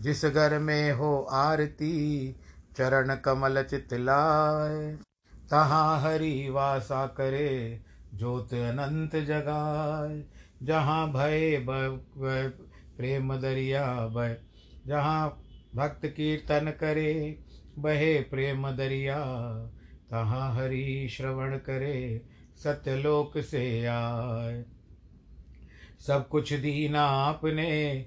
जिस घर में हो आरती, चरण कमल चितलाए तहाँ हरि वासा करे, ज्योत अनंत जगाए। जहाँ भय प्रेम दरिया भय जहाँ भक्त कीर्तन करे, बहे प्रेम दरिया। तहाँ हरि श्रवण करे सत्यलोक से आए। सब कुछ दीना आपने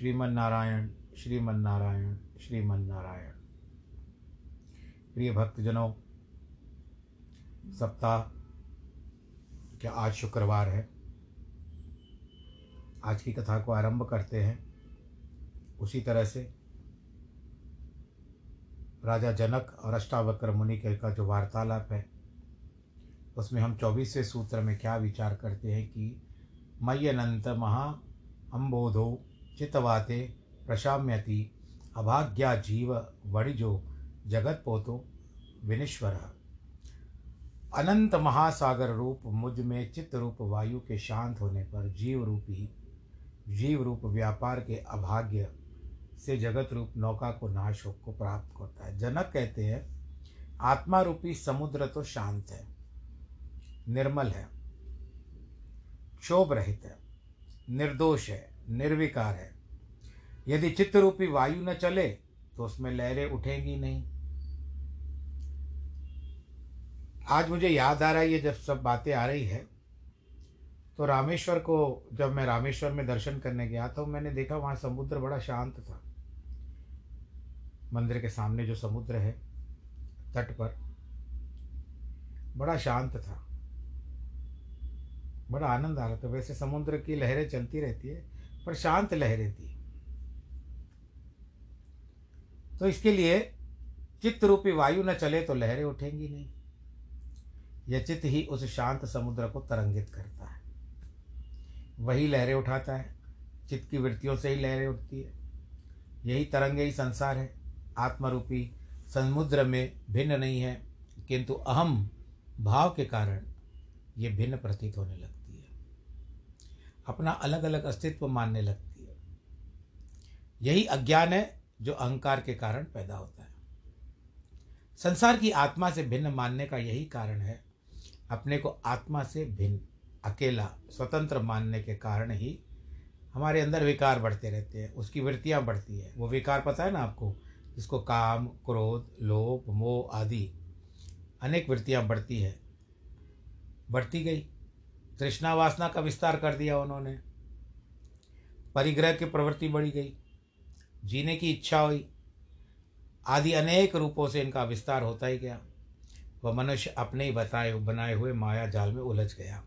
श्रीमन्नारायण श्रीमन्नारायण श्रीमन्नारायण। प्रिय भक्तजनों, सप्ताह क्या आज शुक्रवार है। आज की कथा को आरंभ करते हैं। उसी तरह से राजा जनक और अष्टावक्र मुनि के जो वार्तालाप है, उसमें हम चौबीसवें सूत्र में क्या विचार करते हैं कि मय्यनंत महा अम्बोधो चितवाते प्रशाम्यति अभाग्या जीव वणिजो जगत पोतो विनिश्वर। अनंत महासागर रूप मुझमें चित्त रूप वायु के शांत होने पर जीव रूपी जीव रूप व्यापार के अभाग्य से जगत रूप नौका को नाश को प्राप्त होता है। जनक कहते हैं, आत्मा रूपी समुद्र तो शांत है, निर्मल है, क्षोभ रहित है, निर्दोष है निर्विकार है। यदि चित्त रूपी वायु न चले तो उसमें लहरें उठेंगी नहीं। आज मुझे याद आ रहा है, ये जब सब बातें आ रही है तो रामेश्वर को, जब मैं रामेश्वर में दर्शन करने गया तो मैंने देखा वहाँ समुद्र बड़ा शांत था। मंदिर के सामने जो समुद्र है, तट पर, बड़ा शांत था। बड़ा आनंद आ रहा था। वैसे समुद्र की लहरें चलती रहती है पर शांत लहरें थी। तो इसके लिए चित्त रूपी वायु न चले तो लहरें उठेंगी नहीं। यह चित्त ही उस शांत समुद्र को तरंगित करता है। वही लहरें उठाता है। चित्त की वृत्तियों से ही लहरें उठती है। यही तरंगे ही संसार है। आत्मरूपी समुद्र में भिन्न नहीं है, किंतु अहम भाव के कारण ये भिन्न प्रतीत होने लगता अपना अलग अलग अस्तित्व मानने लगती है। यही अज्ञान है जो अहंकार के कारण पैदा होता है। संसार की आत्मा से भिन्न मानने का यही कारण है, अपने को आत्मा से भिन्न, अकेला, स्वतंत्र मानने के कारण ही हमारे अंदर विकार बढ़ते रहते हैं, उसकी वृत्तियाँ बढ़ती है। वो विकार पता है ना आपको? जिसको काम, क्रोध, लोभ, मोह आदि अनेक वृत्तियाँ बढ़ती है। बढ़ती गई। तृष्णा वासना का विस्तार कर दिया उन्होंने। परिग्रह की प्रवृत्ति बढ़ी गई। जीने की इच्छा हुई। आदि अनेक रूपों से इनका विस्तार होता ही गया। वह मनुष्य अपने ही बताए, बनाए हुए माया जाल में उलझ गया।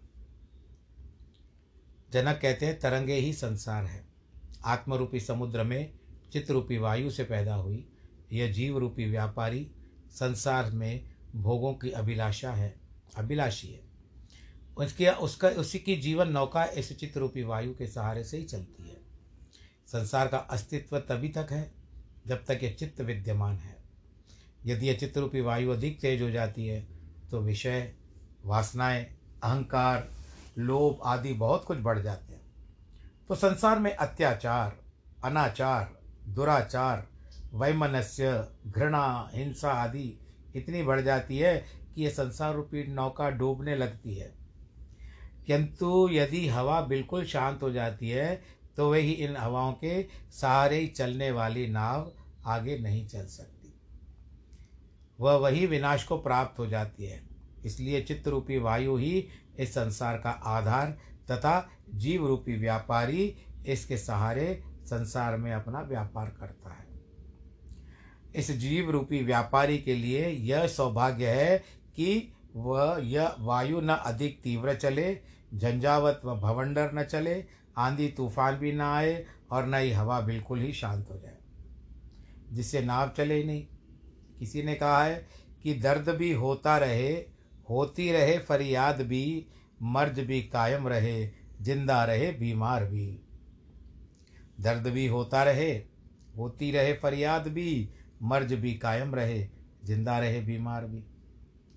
जनक कहते हैं, तरंगे ही संसार है। आत्मरूपी समुद्र में चित्रूपी वायु से पैदा हुई। यह जीव रूपी व्यापारी संसार में भोगों की अभिलाषा है, अभिलाषी है। उसके, उसका, उसी की जीवन नौका इस चित्रूपी वायु के सहारे से ही चलती है। संसार का अस्तित्व तभी तक है जब तक ये चित्त विद्यमान है। यदि यह चित्रूपी वायु अधिक तेज हो जाती है तो विषय, वासनाएँ, अहंकार, लोभ आदि बहुत कुछ बढ़ जाते हैं। तो संसार में अत्याचार, अनाचार, दुराचार, वैमनस्य, घृणा, हिंसा आदि इतनी बढ़ जाती है कि यह संसार रूपी नौका डूबने लगती है। किंतु यदि हवा बिल्कुल शांत हो जाती है तो वही इन हवाओं के सहारे ही चलने वाली नाव आगे नहीं चल सकती। वह वही विनाश को प्राप्त हो जाती है। इसलिए चित्त रूपी वायु ही इस संसार का आधार तथा जीव रूपी व्यापारी इसके सहारे संसार में अपना व्यापार करता है। इस जीव रूपी व्यापारी के लिए यह सौभाग्य है कि वह, यह वायु न अधिक तीव्र चले झंझावत व भवंडर न चले, आंधी तूफ़ान भी ना आए और न ही हवा बिल्कुल ही शांत हो जाए। जिससे नाव चले ही नहीं। किसी ने कहा है कि दर्द भी होता रहे, होती रहे फरियाद भी, मर्ज भी कायम रहे, ज़िंदा रहे बीमार भी। दर्द भी होता रहे, होती रहे फरियाद भी, मर्ज भी कायम रहे, ज़िंदा रहे बीमार भी।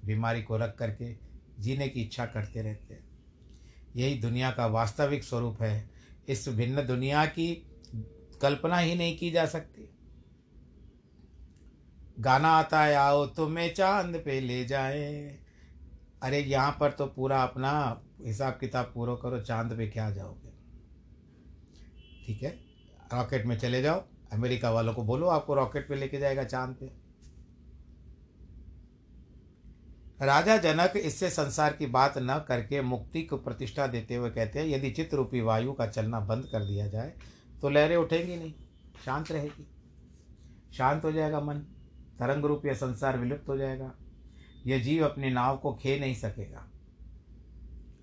बीमारी को रख करके जीने की इच्छा करते रहते हैं। यही दुनिया का वास्तविक स्वरूप है। इस भिन्न दुनिया की कल्पना ही नहीं की जा सकती। गाना आता है, आओ तुम्हें चाँद पे ले जाए। अरे, यहाँ पर तो पूरा अपना हिसाब किताब पूरा करो, चाँद पे क्या जाओगे? ठीक है, रॉकेट में चले जाओ, अमेरिका वालों को बोलो, आपको रॉकेट पे लेके जाएगा चाँद पे। राजा जनक इससे संसार की बात न करके मुक्ति को प्रतिष्ठा देते हुए कहते हैं, यदि चित्त रूपी वायु का चलना बंद कर दिया जाए तो लहरें उठेंगी नहीं, शांत रहेगी। शांत हो जाएगा मन तरंग रूप या संसार विलुप्त हो जाएगा। यह जीव अपनी नाव को खे नहीं सकेगा।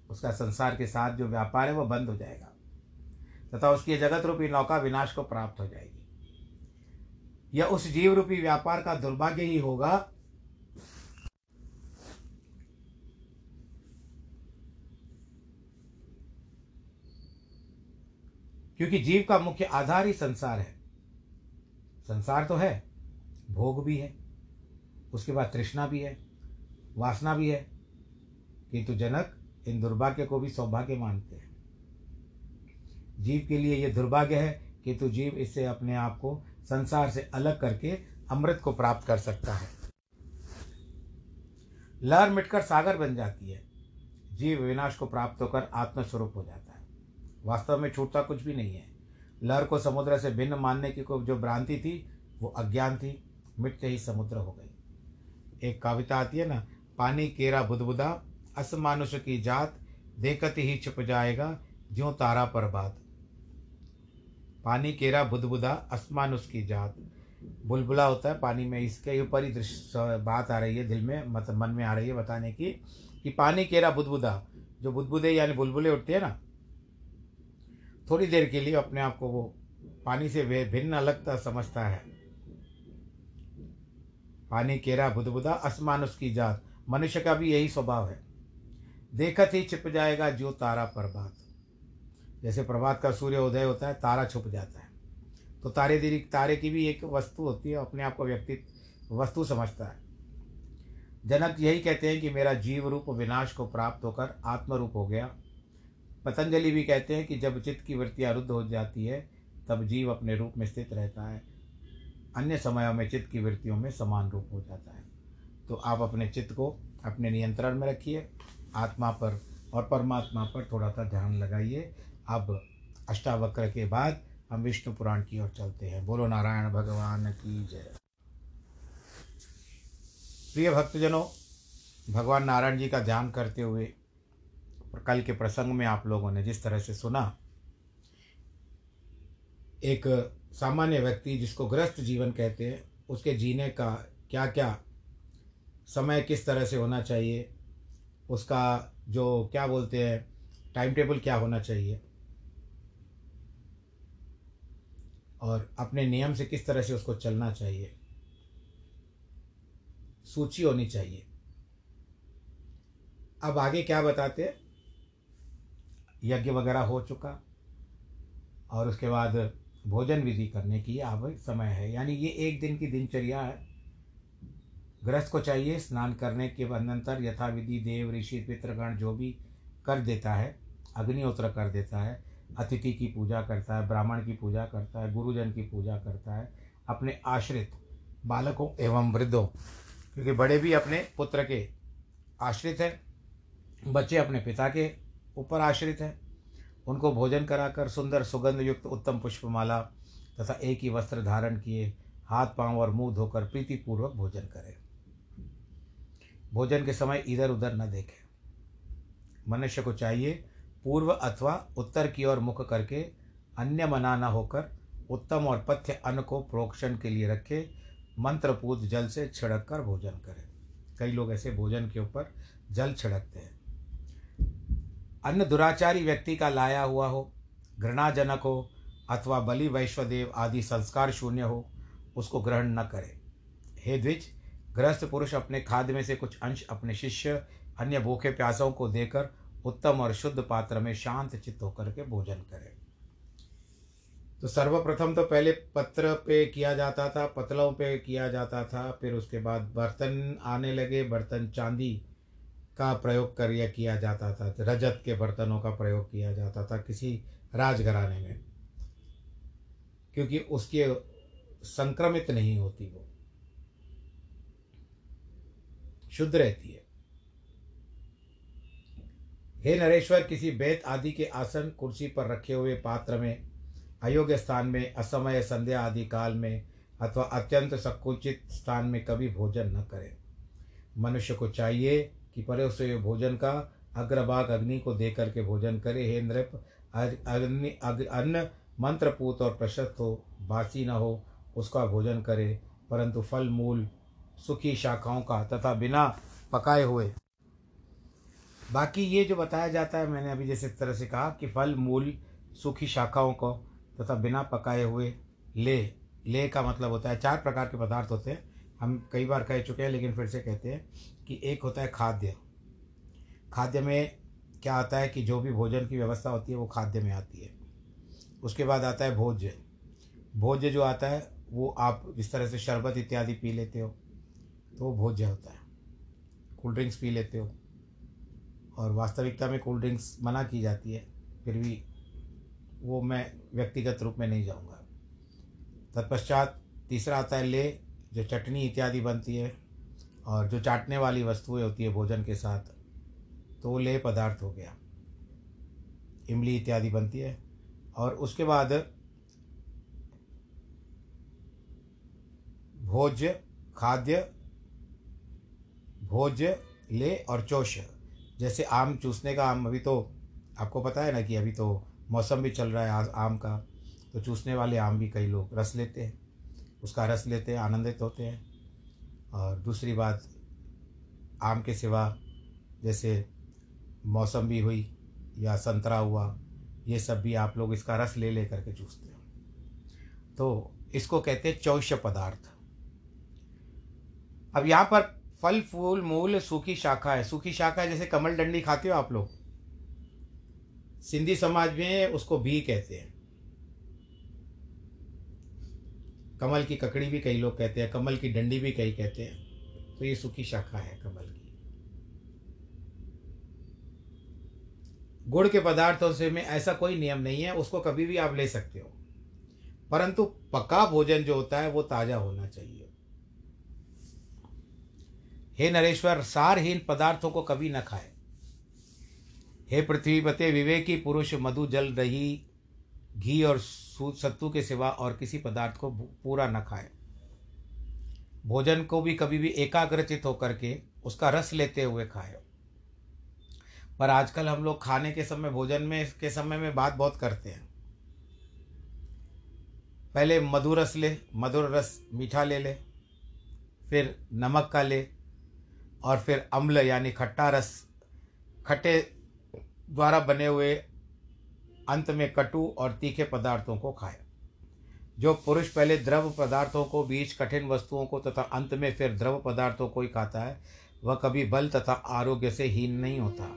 उसका संसार के साथ जो व्यापार है वह बंद हो जाएगा। तथा उसकी जगत रूपी नौका विनाश को प्राप्त हो जाएगी। यह उस जीव रूपी व्यापार का दुर्भाग्य ही होगा क्योंकि जीव का मुख्य आधार ही संसार है। संसार तो है, भोग भी है, उसके बाद तृष्णा भी है, वासना भी है, किंतु जनक इन दुर्भाग्य को भी सौभाग्य मानते हैं। जीव के लिए यह दुर्भाग्य है, किंतु जीव इससे अपने आप को संसार से अलग करके अमृत को प्राप्त कर सकता है। लहर मिटकर सागर बन जाती है। जीव विनाश को प्राप्त होकर आत्मस्वरूप हो जाता है। वास्तव में छूटता कुछ भी नहीं है। लहर को समुद्र से भिन्न मानने की को जो भ्रांति थी, वो अज्ञान थी, मिटते ही समुद्र हो गई। एक कविता आती है ना, पानी केरा बुदबुदा, असमानुष की जात, देखते ही छिप जाएगा, ज्यों तारा पर बात। पानी केरा बुदबुदा, असमानुष की जात। बुलबुला होता है पानी में, इसके ऊपर ही दृश्य बात आ रही है दिल में मतलब मन में आ रही है बताने की, कि पानी केरा बुदबुदा, जो बुदबुदे यानी बुलबुले उठते हैं ना थोड़ी देर के लिए अपने आप को वो पानी से वे भिन्न अलग समझता है। पानी केरा बुदबुदा असमान उसकी जात। मनुष्य का भी यही स्वभाव है। देखत ही छिप जाएगा जो तारा प्रभात जैसे प्रभात का सूर्य उदय होता है, तारा छुप जाता है। तो तारे दिरी, तारे की भी एक वस्तु होती है, अपने आप को व्यक्ति वस्तु समझता है। जनक यही कहते हैं कि मेरा जीव रूप विनाश को प्राप्त होकर आत्मरूप हो गया। पतंजलि भी कहते हैं कि जब चित्त की वृत्तियाँ रुद्ध हो जाती है, तब जीव अपने रूप में स्थित रहता है। अन्य समयों में चित्त की वृत्तियों में समान रूप हो जाता है। तो आप अपने चित्त को अपने नियंत्रण में रखिए, आत्मा पर और परमात्मा पर थोड़ा सा ध्यान लगाइए। अब अष्टावक्र के बाद हम विष्णु पुराण की ओर चलते हैं। बोलो नारायण भगवान की जय। प्रिय भक्तजनों, भगवान नारायण जी का ध्यान करते हुए कल के प्रसंग में आप लोगों ने जिस तरह से सुना, एक सामान्य व्यक्ति जिसको ग्रस्त जीवन कहते हैं, उसके जीने का क्या क्या समय किस तरह से होना चाहिए, उसका जो क्या बोलते हैं टाइम टेबल क्या होना चाहिए, और अपने नियम से किस तरह से उसको चलना चाहिए, सूची होनी चाहिए। अब आगे क्या बताते हैं? यज्ञ वगैरह हो चुका और उसके बाद भोजन विधि करने की अब समय है। यानी ये एक दिन की दिनचर्या है। गृहस्थ को चाहिए स्नान करने के अनंतर यथाविधि देव, ऋषि, पितृगण जो भी कर देता है, अग्निहोत्र कर देता है, अतिथि की पूजा करता है, ब्राह्मण की पूजा करता है, गुरुजन की पूजा करता है, अपने आश्रित बालकों एवं वृद्धों, क्योंकि बड़े भी अपने पुत्र के आश्रित हैं, बच्चे अपने पिता के ऊपर आश्रित हैं। उनको भोजन कराकर सुंदर सुगंध युक्त उत्तम पुष्पमाला तथा एक ही वस्त्र धारण किए, हाथ, पाँव और मुँह धोकर प्रीतिपूर्वक भोजन करें। भोजन के समय इधर उधर न देखें। मनुष्य को चाहिए पूर्व अथवा उत्तर की ओर मुख करके अन्य मना न होकर उत्तम और पथ्य अन्न को प्रोक्षण के लिए रखे, मंत्रपूत जल से छिड़क कर भोजन करें। कई लोग ऐसे भोजन के ऊपर जल छिड़कते हैं। अन्न दुराचारी व्यक्ति का लाया हुआ हो, घृणाजनक हो, अथवा बलि वैश्वदेव आदि संस्कार शून्य हो, उसको ग्रहण न करे। हे द्विज, गृहस्थ पुरुष अपने खाद्य में से कुछ अंश अपने शिष्य, अन्य भूखे प्यासों को देकर उत्तम और शुद्ध पात्र में शांत चित्त होकर के भोजन करें। तो सर्वप्रथम तो पहले पत्र पे किया जाता था, पतलों पे किया जाता था, फिर उसके बाद बर्तन आने लगे, बर्तन चांदी का प्रयोग कर किया जाता था, रजत के बर्तनों का प्रयोग किया जाता था किसी राजघराने में, क्योंकि उसके संक्रमित नहीं होती वो। शुद्ध रहती है। हे नरेश्वर, किसी बेत आदि के आसन कुर्सी पर रखे हुए पात्र में, अयोग्य स्थान में, असमय संध्या आदि काल में, अथवा अत्यंत संकुचित स्थान में कभी भोजन न करें। मनुष्य को चाहिए कि परोसे हुए भोजन का अग्रभाग अग्नि को दे करके भोजन करे। हे नृप अग्नि अन्न मंत्रपूत और प्रशस्त हो, बासी न हो, उसका भोजन करे। परंतु फल, मूल, सुखी शाखाओं का तथा बिना पकाए हुए। बाकी ये जो बताया जाता है, मैंने अभी जैसे तरह से कहा कि फल, मूल, सूखी शाखाओं को तथा बिना पकाए हुए ले ले का मतलब होता है, चार प्रकार के पदार्थ होते हैं। हम कई बार कह चुके हैं, लेकिन फिर से कहते हैं कि एक होता है खाद्य। खाद्य में क्या आता है कि जो भी भोजन की व्यवस्था होती है, वो खाद्य में आती है। उसके बाद आता है भोज्य। भोज्य जो आता है, वो आप जिस तरह से शरबत इत्यादि पी लेते हो तो वो भोज्य होता है। कोल्ड ड्रिंक्स पी लेते हो, और वास्तविकता में कोल्ड ड्रिंक्स मना की जाती है, फिर भी वो मैं व्यक्तिगत रूप में नहीं जाऊँगा। तत्पश्चात तीसरा आता है ले जो चटनी इत्यादि बनती है और जो चाटने वाली वस्तुएँ होती है भोजन के साथ तो वो लेह पदार्थ हो गया। इमली इत्यादि बनती है और उसके बाद भोज्य खाद्य भोज्य ले और चोष जैसे आम चूसने का आम, अभी तो आपको पता है ना कि अभी तो मौसम भी चल रहा है आम का तो चूसने वाले आम भी कई लोग रस लेते हैं। उसका रस लेते हैं, आनंदित होते हैं। और दूसरी बात, आम के सिवा जैसे मौसम्बी हुई या संतरा हुआ, ये सब भी आप लोग इसका रस ले ले करके चूसते हो। तो इसको कहते हैं चौष्य पदार्थ। अब यहाँ पर फल, फूल, मूल, सूखी शाखा है। सूखी शाखा है जैसे कमल डंडी खाते हो आप लोग। सिंधी समाज में उसको भी कहते हैं। कमल की ककड़ी भी कई लोग कहते हैं, कमल की डंडी भी कई कहते हैं। तो ये सूखी शाखा है कमल की। गुड़ के पदार्थों से में ऐसा कोई नियम नहीं है, उसको कभी भी आप ले सकते हो। परंतु पका भोजन जो होता है, वो ताज़ा होना चाहिए। हे नरेश्वर, सारहीन पदार्थों को कभी न खाए। हे पृथ्वी पते विवेकी पुरुष मधु जल दही घी और सत्तू के सिवा और किसी पदार्थ को पूरा न खाए। भोजन को भी कभी भी एकाग्रचित होकर के उसका रस लेते हुए खाए। पर आजकल हम लोग खाने के समय, भोजन में, के समय में बात बहुत करते हैं। पहले मधुर रस ले मधुर रस मीठा ले ले, फिर नमक का ले, और फिर अम्ल यानी खट्टा रस, खट्टे द्वारा बने हुए अंत में कटु और तीखे पदार्थों को खाए जो पुरुष पहले द्रव पदार्थों को बीच कठिन वस्तुओं को तथा अंत में फिर द्रव पदार्थों को ही खाता है, वह कभी बल तथा आरोग्य से हीन नहीं होता।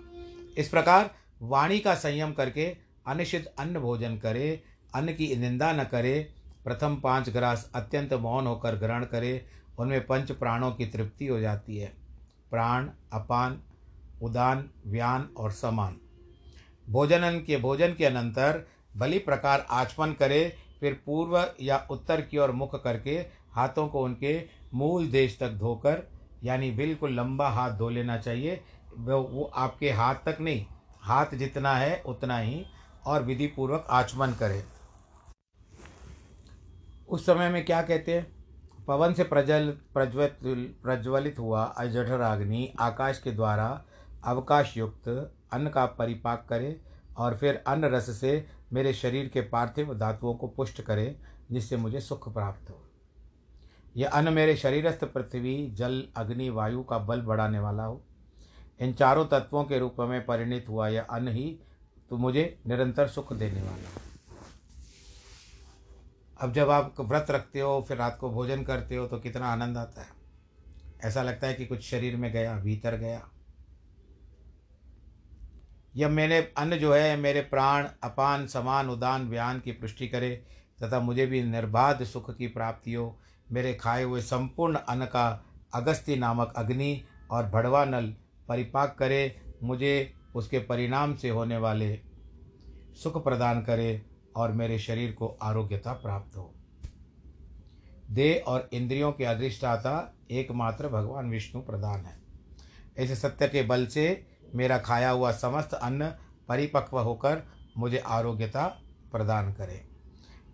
इस प्रकार वाणी का संयम करके अनिश्चित अन्न भोजन करे, अन्न की निंदा न करे, प्रथम पाँच ग्रास अत्यंत मौन होकर ग्रहण करे, उनमें पंच प्राणों की तृप्ति हो जाती है। प्राण, अपान, उदान, व्यान और समान। भोजन के भोजन के अनंतर बलि प्रकार आचमन करे, फिर पूर्व या उत्तर की ओर मुख करके हाथों को उनके मूल देश तक धोकर, यानी बिल्कुल लंबा हाथ धो लेना चाहिए। वो आपके हाथ तक नहीं, हाथ जितना है उतना ही और विधि पूर्वक आचमन करें। उस समय में क्या कहते हैं? पवन से प्रजल प्रज्वलित प्रज्वलित हुआ अजठराग्नि आकाश के द्वारा अवकाश युक्त अन्न का परिपाक करे और फिर अन्न रस से मेरे शरीर के पार्थिव धातुओं को पुष्ट करे, जिससे मुझे सुख प्राप्त हो। यह अन्न मेरे शरीरस्थ पृथ्वी, जल, अग्नि, वायु का बल बढ़ाने वाला हो। इन चारों तत्वों के रूप में परिणित हुआ यह अन्न ही तो मुझे निरंतर सुख देने वाला हो। अब जब आप व्रत रखते हो, फिर रात को भोजन करते हो तो कितना आनंद आता है। ऐसा लगता है कि कुछ शरीर में गया, भीतर गया। यह मैंने अन्न जो है, मेरे प्राण अपान, समान, उदान, व्यान की पुष्टि करे, तथा मुझे भी निर्बाध सुख की प्राप्ति हो। मेरे खाए हुए संपूर्ण अन्न का अगस्ती नामक अग्नि और भड़वा नल परिपाक करे, मुझे उसके परिणाम से होने वाले सुख प्रदान करे और मेरे शरीर को आरोग्यता प्राप्त हो। देह और इंद्रियों के अधिष्ठाता एकमात्र भगवान विष्णु प्रदान है। इस सत्य के बल से मेरा खाया हुआ समस्त अन्न परिपक्व होकर मुझे आरोग्यता प्रदान करे।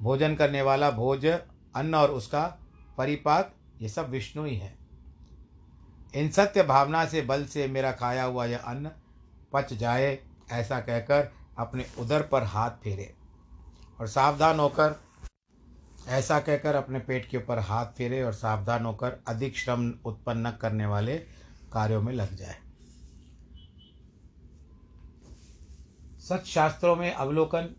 भोजन करने वाला भोज, अन्न और उसका परिपाक, ये सब विष्णु ही है। इन सत्य भावना से, बल से मेरा खाया हुआ यह अन्न पच जाए, ऐसा कहकर अपने उदर पर हाथ फेरे और सावधान होकर, ऐसा कहकर अपने पेट के ऊपर हाथ फेरे और सावधान होकर अधिक श्रम उत्पन्न करने वाले कार्यों में लग जाए। सच शास्त्रों में अवलोकन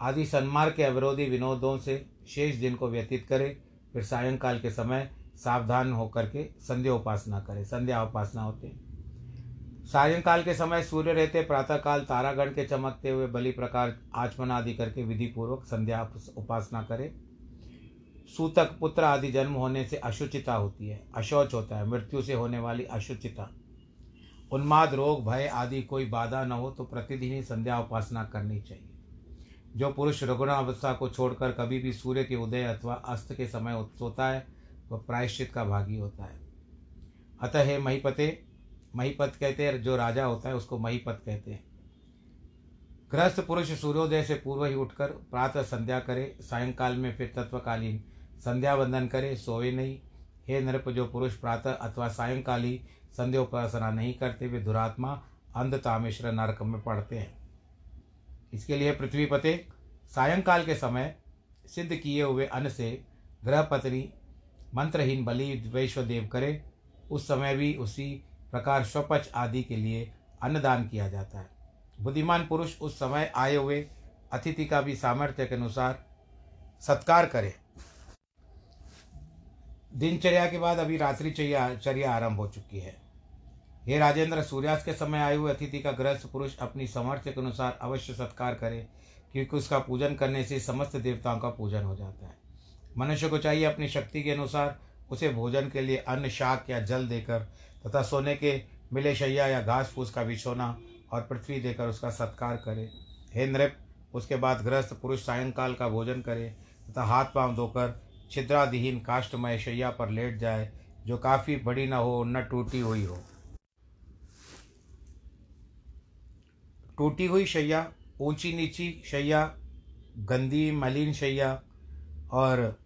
आदि सन्मार्ग के अविरोधी विनोदों से शेष दिन को व्यतीत करें, फिर सायंकाल के समय सावधान होकर के संध्या उपासना करें। संध्या उपासना होते हैं। सायंकाल के समय सूर्य रहते, प्रातःकाल तारागण के चमकते हुए बलि प्रकार, आचमन आदि करके विधि पूर्वक संध्या उपासना करें। सूतक पुत्र आदि जन्म होने से अशुचिता होती है। अशौच होता है। मृत्यु से होने वाली अशुचिता। उन्माद, रोग, भय आदि कोई बाधा न हो तो प्रतिदिन ही संध्या उपासना करनी चाहिए। जो पुरुष अवस्था को छोड़कर कभी भी सूर्य के उदय अथवा अस्त के समय सोता है, वह प्रायश्चित का भागी होता है। अतः हे महीपते, महीपत कहते हैं, जो राजा होता है उसको महीपत कहते हैं। गृहस्थ पुरुष सूर्योदय से पूर्व ही उठकर प्रातः संध्या करे, सायंकाल में फिर तत्वकालीन संध्या वंदन करे, सोए नहीं। हे नृप, जो पुरुष प्रातः अथवा सायंकाली संध्या उपासना नहीं करते वे दुरात्मा अंधतामेश्वर नरक में पड़ते हैं। इसके लिए पृथ्वी पते सायंकाल के समय सिद्ध किए हुए अन्न से गृहपत्नी मंत्रहीन बलि वैश्वदेव करे, उस समय भी उसी प्रकार स्वपच आदि के लिए अन्नदान किया जाता है। बुद्धिमान पुरुष उस समय आए हुए अतिथि का भी सामर्थ्य के अनुसार सत्कार करे। दिनचर्या के बाद अभी रात्रि चर्या चर्या आरंभ हो चुकी है। हे राजेंद्र सूर्यास्त के समय हुए अतिथि का गृहस्थ पुरुष अपनी सामर्थ्य के अनुसार अवश्य सत्कार करे, क्योंकि उसका पूजन करने से समस्त देवताओं का पूजन हो जाता है। मनुष्य को चाहिए अपनी शक्ति के अनुसार उसे भोजन के लिए अन्न, शाक या जल देकर तथा सोने के मिले शैया या घास फूस का बिछोना और पृथ्वी देकर उसका सत्कार करे। हे नृप, उसके बाद गृहस्थ पुरुष सायंकाल का भोजन करे तथा हाथ पाँव धोकर छिद्रादिहीन काष्टमय शैया पर लेट जाए, जो काफ़ी बड़ी न हो, न टूटी हुई हो। टूटी हुई शैया, ऊँची नीची शैया, गंदी मलिन शैया और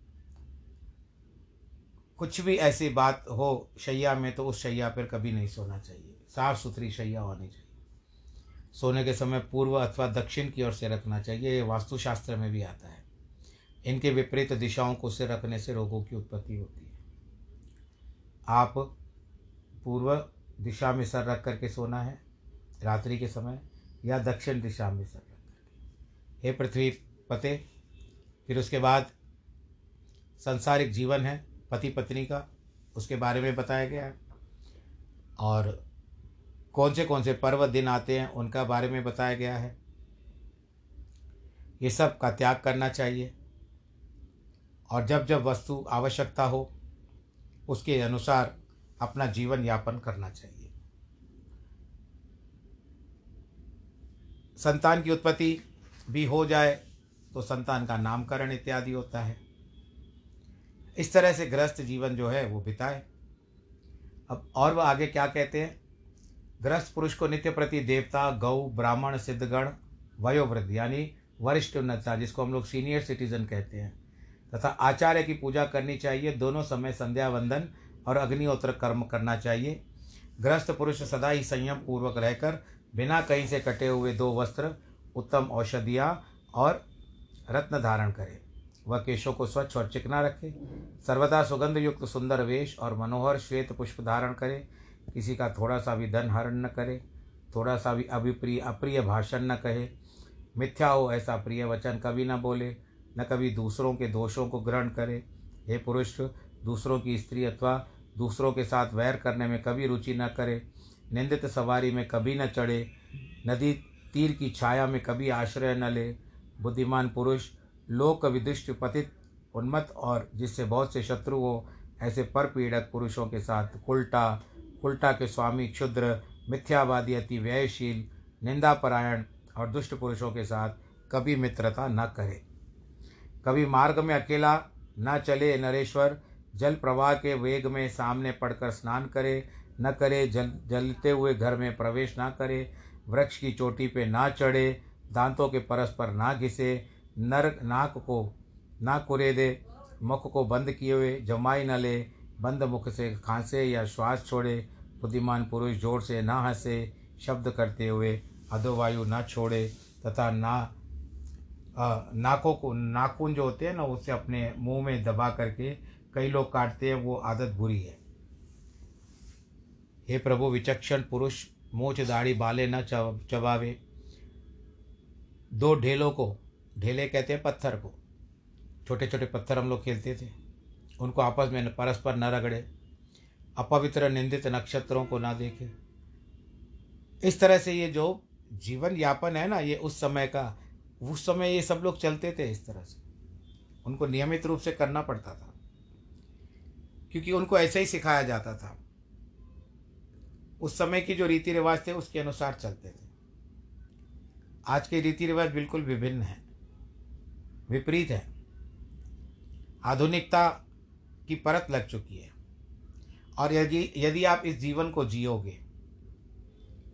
कुछ भी ऐसी बात हो शैया में तो उस शैया पर कभी नहीं सोना चाहिए। साफ़ सुथरी शैया होनी चाहिए। सोने के समय पूर्व अथवा दक्षिण की ओर से रखना चाहिए, ये वास्तुशास्त्र में भी आता है। इनके विपरीत दिशाओं को से रखने से रोगों की उत्पत्ति होती है। आप पूर्व दिशा में सर रख करके सोना है, रात्रि के समय या दक्षिण दिशा में करके हे पृथ्वी पते, फिर उसके बाद संसारिक जीवन है, पति पत्नी का, उसके बारे में बताया गया है। और कौन से कौन से पर्व दिन आते हैं, उनका बारे में बताया गया है। ये सब का त्याग करना चाहिए। और जब जब वस्तु आवश्यकता हो, उसके अनुसार अपना जीवन यापन करना चाहिए। संतान की उत्पत्ति भी हो जाए तो संतान का नामकरण इत्यादि होता है। इस तरह से ग्रस्त जीवन जो है वो बिताए। अब और वह आगे क्या कहते हैं? गृहस्थ पुरुष को नित्य प्रति देवता, गौ, ब्राह्मण, सिद्धगण, वयोवृद्ध यानी वरिष्ठ उन्नता जिसको हम लोग सीनियर सिटीजन कहते हैं, तथा आचार्य की पूजा करनी चाहिए, दोनों समय संध्या वंदन और अग्निहोत्र कर्म करना चाहिए। गृहस्थ पुरुष सदा ही संयम पूर्वक रहकर बिना कहीं से कटे हुए दो वस्त्र, उत्तम औषधियाँ और रत्न धारण करे। वह केशों को स्वच्छ और चिकना रखे, सर्वदा सुगंध युक्त सुंदर वेश और मनोहर श्वेत पुष्प धारण करे। किसी का थोड़ा सा भी धन हरण न करे, थोड़ा सा भी अभिप्रिय, अप्रिय भाषण न कहे। मिथ्या हो ऐसा प्रिय वचन कभी न बोले, न कभी दूसरों के दोषों को ग्रहण करे। हे पुरुष, दूसरों की स्त्री अथवा दूसरों के साथ वैर करने में कभी रुचि न करे। निंदित सवारी में कभी न चढ़े, नदी तीर की छाया में कभी आश्रय न ले। बुद्धिमान पुरुष, लोक विदुष्ट पतित, उन्मत्त और जिससे बहुत से शत्रु हो, ऐसे पर पीड़क पुरुषों के साथ उल्टा उल्टा के स्वामी क्षुद्र, मिथ्यावादी, अति व्ययशील, निंदापरायण और दुष्ट पुरुषों के साथ कभी मित्रता न करे। कभी मार्ग में अकेला न चले नरेश्वर, जल प्रवाह के वेग में सामने पड़कर स्नान करे न करे जल जलते हुए घर में प्रवेश ना करे वृक्ष की चोटी पे ना चढ़े दांतों के परस्पर ना घिसे नर नाक को ना कुरे दे मुख को बंद किए हुए जमाई न ले बंद मुख से खांसे या श्वास छोड़े बुद्धिमान पुरुष ज़ोर से ना हंसे शब्द करते हुए अधोवायु ना छोड़े तथा ना आ, नाकों को नाखून जो होते हैं ना उसे अपने मुँह में दबा करके कई लोग काटते हैं वो आदत बुरी है। हे प्रभु, विचक्षण पुरुष, मोच दाढ़ी बाले न चबावे। दो ढेलों को, ढेले कहते हैं पत्थर को। छोटे छोटे पत्थर हम लोग खेलते थे। उनको आपस में परस्पर न रगड़े। अपवित्र, निंदित नक्षत्रों को ना देखे। इस तरह से ये जो जीवन यापन है ना, ये उस समय का, उस समय ये सब लोग चलते थे इस तरह से। उनको नियमित रूप से करना पड़ता था। क्योंकि उनको ऐसे ही सिखाया जाता था। उस समय की जो रीति रिवाज थे, उसके अनुसार चलते थे। आज के रीति रिवाज बिल्कुल विभिन्न है, विपरीत है। आधुनिकता की परत लग चुकी है। और यदि यदि आप इस जीवन को जियोगे,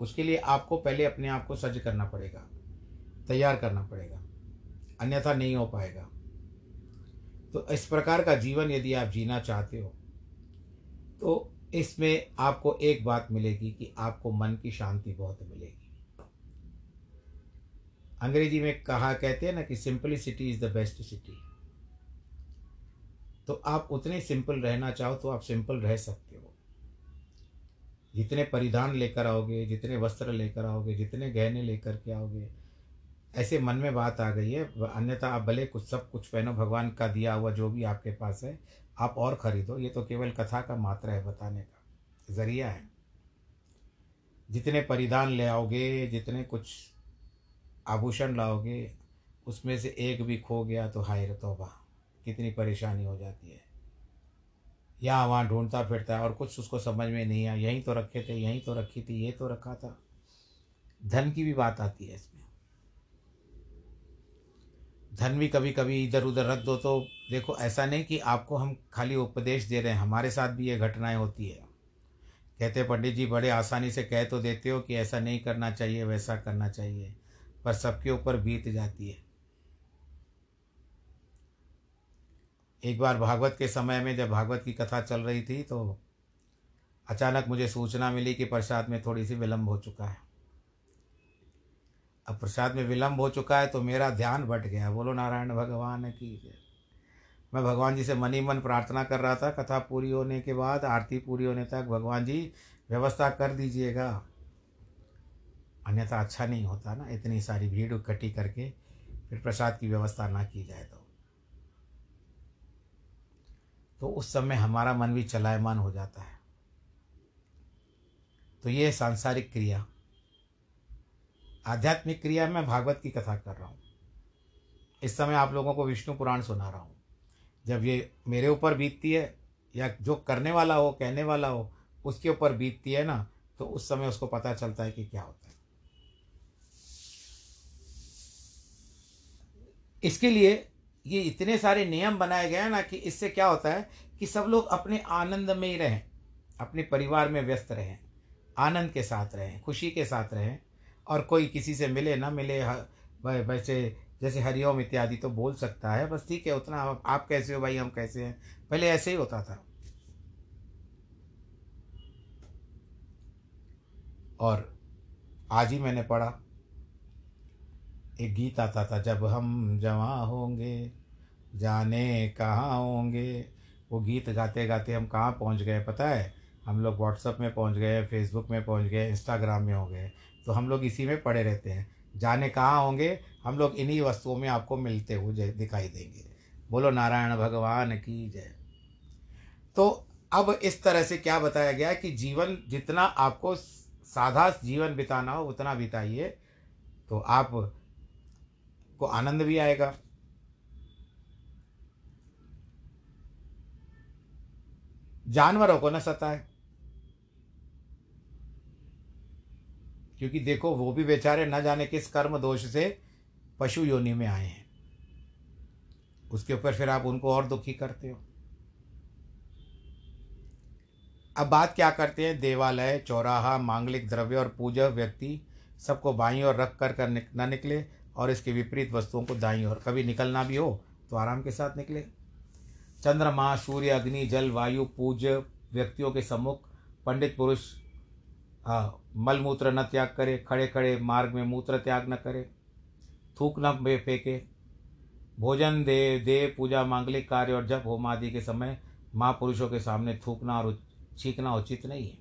उसके लिए आपको पहले अपने आप को सज्ज करना पड़ेगा, तैयार करना पड़ेगा, अन्यथा नहीं हो पाएगा। तो इस प्रकार का जीवन यदि आप जीना चाहते हो तो इसमें आपको एक बात मिलेगी कि आपको मन की शांति बहुत मिलेगी। अंग्रेज़ी में कहा कहते हैं ना कि simplicity is the best city तो आप उतने सिंपल रहना चाहो तो आप सिंपल रह सकते हो। जितने परिधान लेकर आओगे, जितने वस्त्र लेकर आओगे, जितने गहने लेकर के आओगे, ऐसे मन में बात आ गई है। अन्यथा आप भले कुछ सब कुछ पहनो, भगवान का दिया हुआ जो भी आपके पास है आप और खरीदो। ये तो केवल कथा का मात्र है बताने का। ज़रिया है। जितने परिधान ले आओगे, जितने कुछ आभूषण लाओगे, उसमें से एक भी खो गया तो हाय तोबा, कितनी परेशानी हो जाती है। यहाँ वहाँ ढूंढता फिरता है और कुछ उसको समझ में नहीं आया। यहीं तो रखे थे, यहीं तो रखी थी, ये तो रखा था। धन की भी बात आती है इसमें धन भी कभी कभी इधर उधर रख दो तो देखो, ऐसा नहीं कि आपको हम खाली उपदेश दे रहे हैं, हमारे साथ भी ये घटनाएँ होती है। कहते पंडित जी, बड़े आसानी से कह तो देते हो कि ऐसा नहीं करना चाहिए, वैसा करना चाहिए, पर सबके ऊपर बीत जाती है। एक बार भागवत के समय में जब भागवत की कथा चल रही थी तो अचानक मुझे सूचना मिली कि प्रसाद में थोड़ी सी विलम्ब हो चुका है। अब प्रसाद में विलम्ब हो चुका है तो मेरा ध्यान बट गया। बोलो, नारायण भगवान की मैं भगवान जी से मनी मन प्रार्थना कर रहा था, कथा पूरी होने के बाद, आरती पूरी होने तक भगवान जी व्यवस्था कर दीजिएगा। अन्यथा अच्छा नहीं होता ना, इतनी सारी भीड़ इकट्ठी करके फिर प्रसाद की व्यवस्था ना की जाए तो। तो उस समय हमारा मन भी चलायमान हो जाता है। तो ये सांसारिक क्रिया। आध्यात्मिक क्रिया में भागवत की कथा कर रहा हूँ। इस समय आप लोगों को विष्णु पुराण सुना रहा हूँ। जब ये मेरे ऊपर बीतती है, या जो करने वाला हो, कहने वाला हो, उसके ऊपर बीतती है ना तो उस समय उसको पता चलता है कि क्या होता है। इसके लिए ये इतने सारे नियम बनाए गए हैं ना कि इससे क्या होता है कि सब लोग अपने आनंद में ही रहें, अपने परिवार में व्यस्त रहें, आनंद के साथ रहें, खुशी के साथ रहें और कोई किसी से मिले ना मिले वैसे जैसे हरिओम इत्यादि तो बोल सकता है, बस ठीक है उतना आप कैसे हो भाई, हम कैसे हैं? पहले ऐसे ही होता था। और आज ही मैंने पढ़ा। एक गीत आता था, जब हम जमा होंगे, जाने कहाँ होंगे? वो गीत गाते गाते हम कहाँ पहुँच गए, पता है? हम लोग व्हाट्सअप में पहुँच गए फेसबुक में पहुँच गए इंस्टाग्राम में हो गए। तो हम लोग इसी में पड़े रहते हैं। जाने कहाँ होंगे? हम लोग इन्हीं वस्तुओं में आपको मिलते हुए दिखाई देंगे। बोलो, नारायण भगवान की जय। तो अब इस तरह से क्या बताया गया कि जीवन जितना आपको साधा जीवन बिताना हो, उतना बिताइए। तो आप को आनंद भी आएगा। जानवरों को न सताए। क्योंकि देखो वो भी बेचारे न जाने किस कर्म दोष से पशु योनि में आए हैं। उसके ऊपर फिर आप उनको और दुखी करते हो। अब बात क्या करते हैं? देवालय चौराहा मांगलिक द्रव्य और पूजा व्यक्ति सबको बाई और रख कर कर निक, न निकले और इसके विपरीत वस्तुओं को दाई और कभी निकलना भी हो तो आराम के साथ निकले। चंद्रमा सूर्य अग्नि जल वायु पूज्य व्यक्तियों के सम्मुख पंडित पुरुष हाँ मलमूत्र न त्याग करे, खड़े खड़े मार्ग में मूत्र त्याग न करे, थूक न फेंके। भोजन दे देव पूजा, मांगलिक कार्य और जब होम आदि के समय महापुरुषों के सामने थूकना और छींकना उचित नहीं है।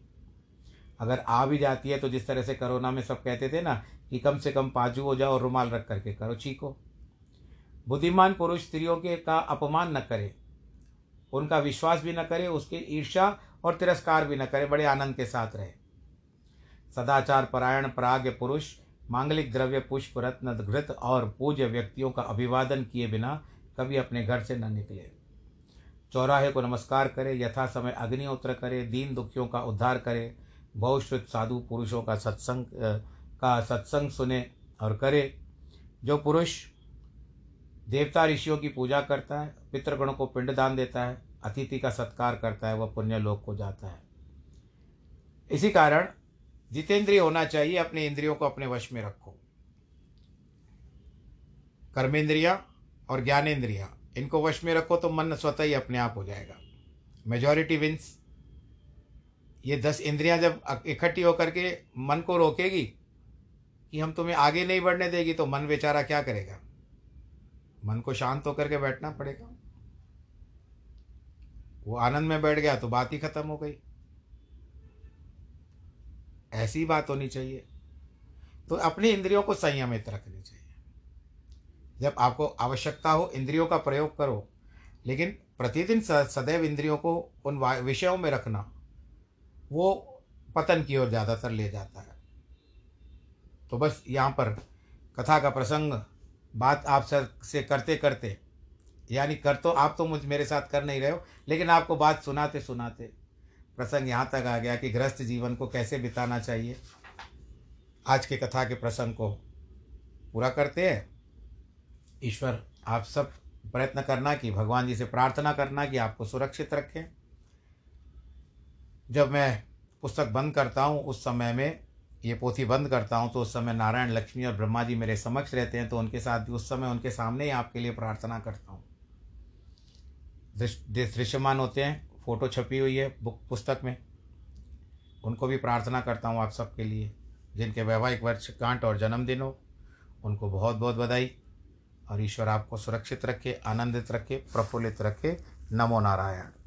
अगर आ भी जाती है तो जिस तरह से कोरोना में सब कहते थे ना कि कम से कम पाजू हो जाओ और रुमाल रख करके करो छीको बुद्धिमान पुरुष स्त्रियों के का अपमान न करे, उनका विश्वास भी न करे, उसके ईर्षा और तिरस्कार भी न करे, बड़े आनंद के साथ रहे। सदाचार परायण प्राग्ञ पुरुष, मांगलिक द्रव्य, पुष्प, रत्न, घृत और पूज्य व्यक्तियों का अभिवादन किए बिना कभी अपने घर से न निकले। चौराहे को नमस्कार करे, यथा समय अग्निहोत्र करे, दीन दुखियों का उद्धार करे, बहुश्रुत साधु पुरुषों का सत्संग का सत्संग सुने और करे। जो पुरुष देवता ऋषियों की पूजा करता है, पितृगणों को पिंडदान देता है, अतिथि का सत्कार करता है, वह पुण्य लोक को जाता है। इसी कारण जितेंद्रिय होना चाहिए, अपने इंद्रियों को अपने वश में रखो। कर्मेंद्रिया और ज्ञानेन्द्रिया इनको वश में रखो तो मन स्वतः ही अपने आप हो जाएगा। Majority wins. ये दस इंद्रियाँ जब इकट्ठी होकर के मन को रोकेगी कि हम तुम्हें आगे नहीं बढ़ने देगी तो मन बेचारा क्या करेगा? मन को शांत होकर के बैठना पड़ेगा। वो आनंद में बैठ गया तो बात ही खत्म हो गई। ऐसी बात होनी चाहिए। तो अपनी इंद्रियों को संयमित रखनी चाहिए। जब आपको आवश्यकता हो, इंद्रियों का प्रयोग करो, लेकिन प्रतिदिन सदैव इंद्रियों को उन विषयों में रखना, वो पतन की ओर ज़्यादातर ले जाता है। तो बस यहाँ पर कथा का प्रसंग, बात आप सर, से करते करते, यानी कर तो आप तो मुझ, मेरे साथ कर नहीं रहे हो, लेकिन आपको बात सुनाते सुनाते प्रसंग यहाँ तक आ गया कि गृहस्थ जीवन को कैसे बिताना चाहिए। आज के कथा के प्रसंग को पूरा करते हैं। ईश्वर, आप सब प्रयत्न करना कि, भगवान जी से प्रार्थना करना कि आपको सुरक्षित रखें। जब मैं पुस्तक बंद करता हूँ, उस समय में ये पोथी बंद करता हूँ तो उस समय नारायण, लक्ष्मी और ब्रह्मा जी मेरे समक्ष रहते हैं तो उनके साथ भी उस समय उनके सामने ही आपके लिए प्रार्थना करता हूँ। दृश्यमान होते हैं। फ़ोटो छपी हुई है बुक पुस्तक में। उनको भी प्रार्थना करता हूँ आप सबके लिए, जिनके वैवाहिक वर्ष कांट और जन्मदिन हो, उनको बहुत बहुत बधाई। और ईश्वर आपको सुरक्षित रखे, आनंदित रखे, प्रफुल्लित रखे। नमो नारायण।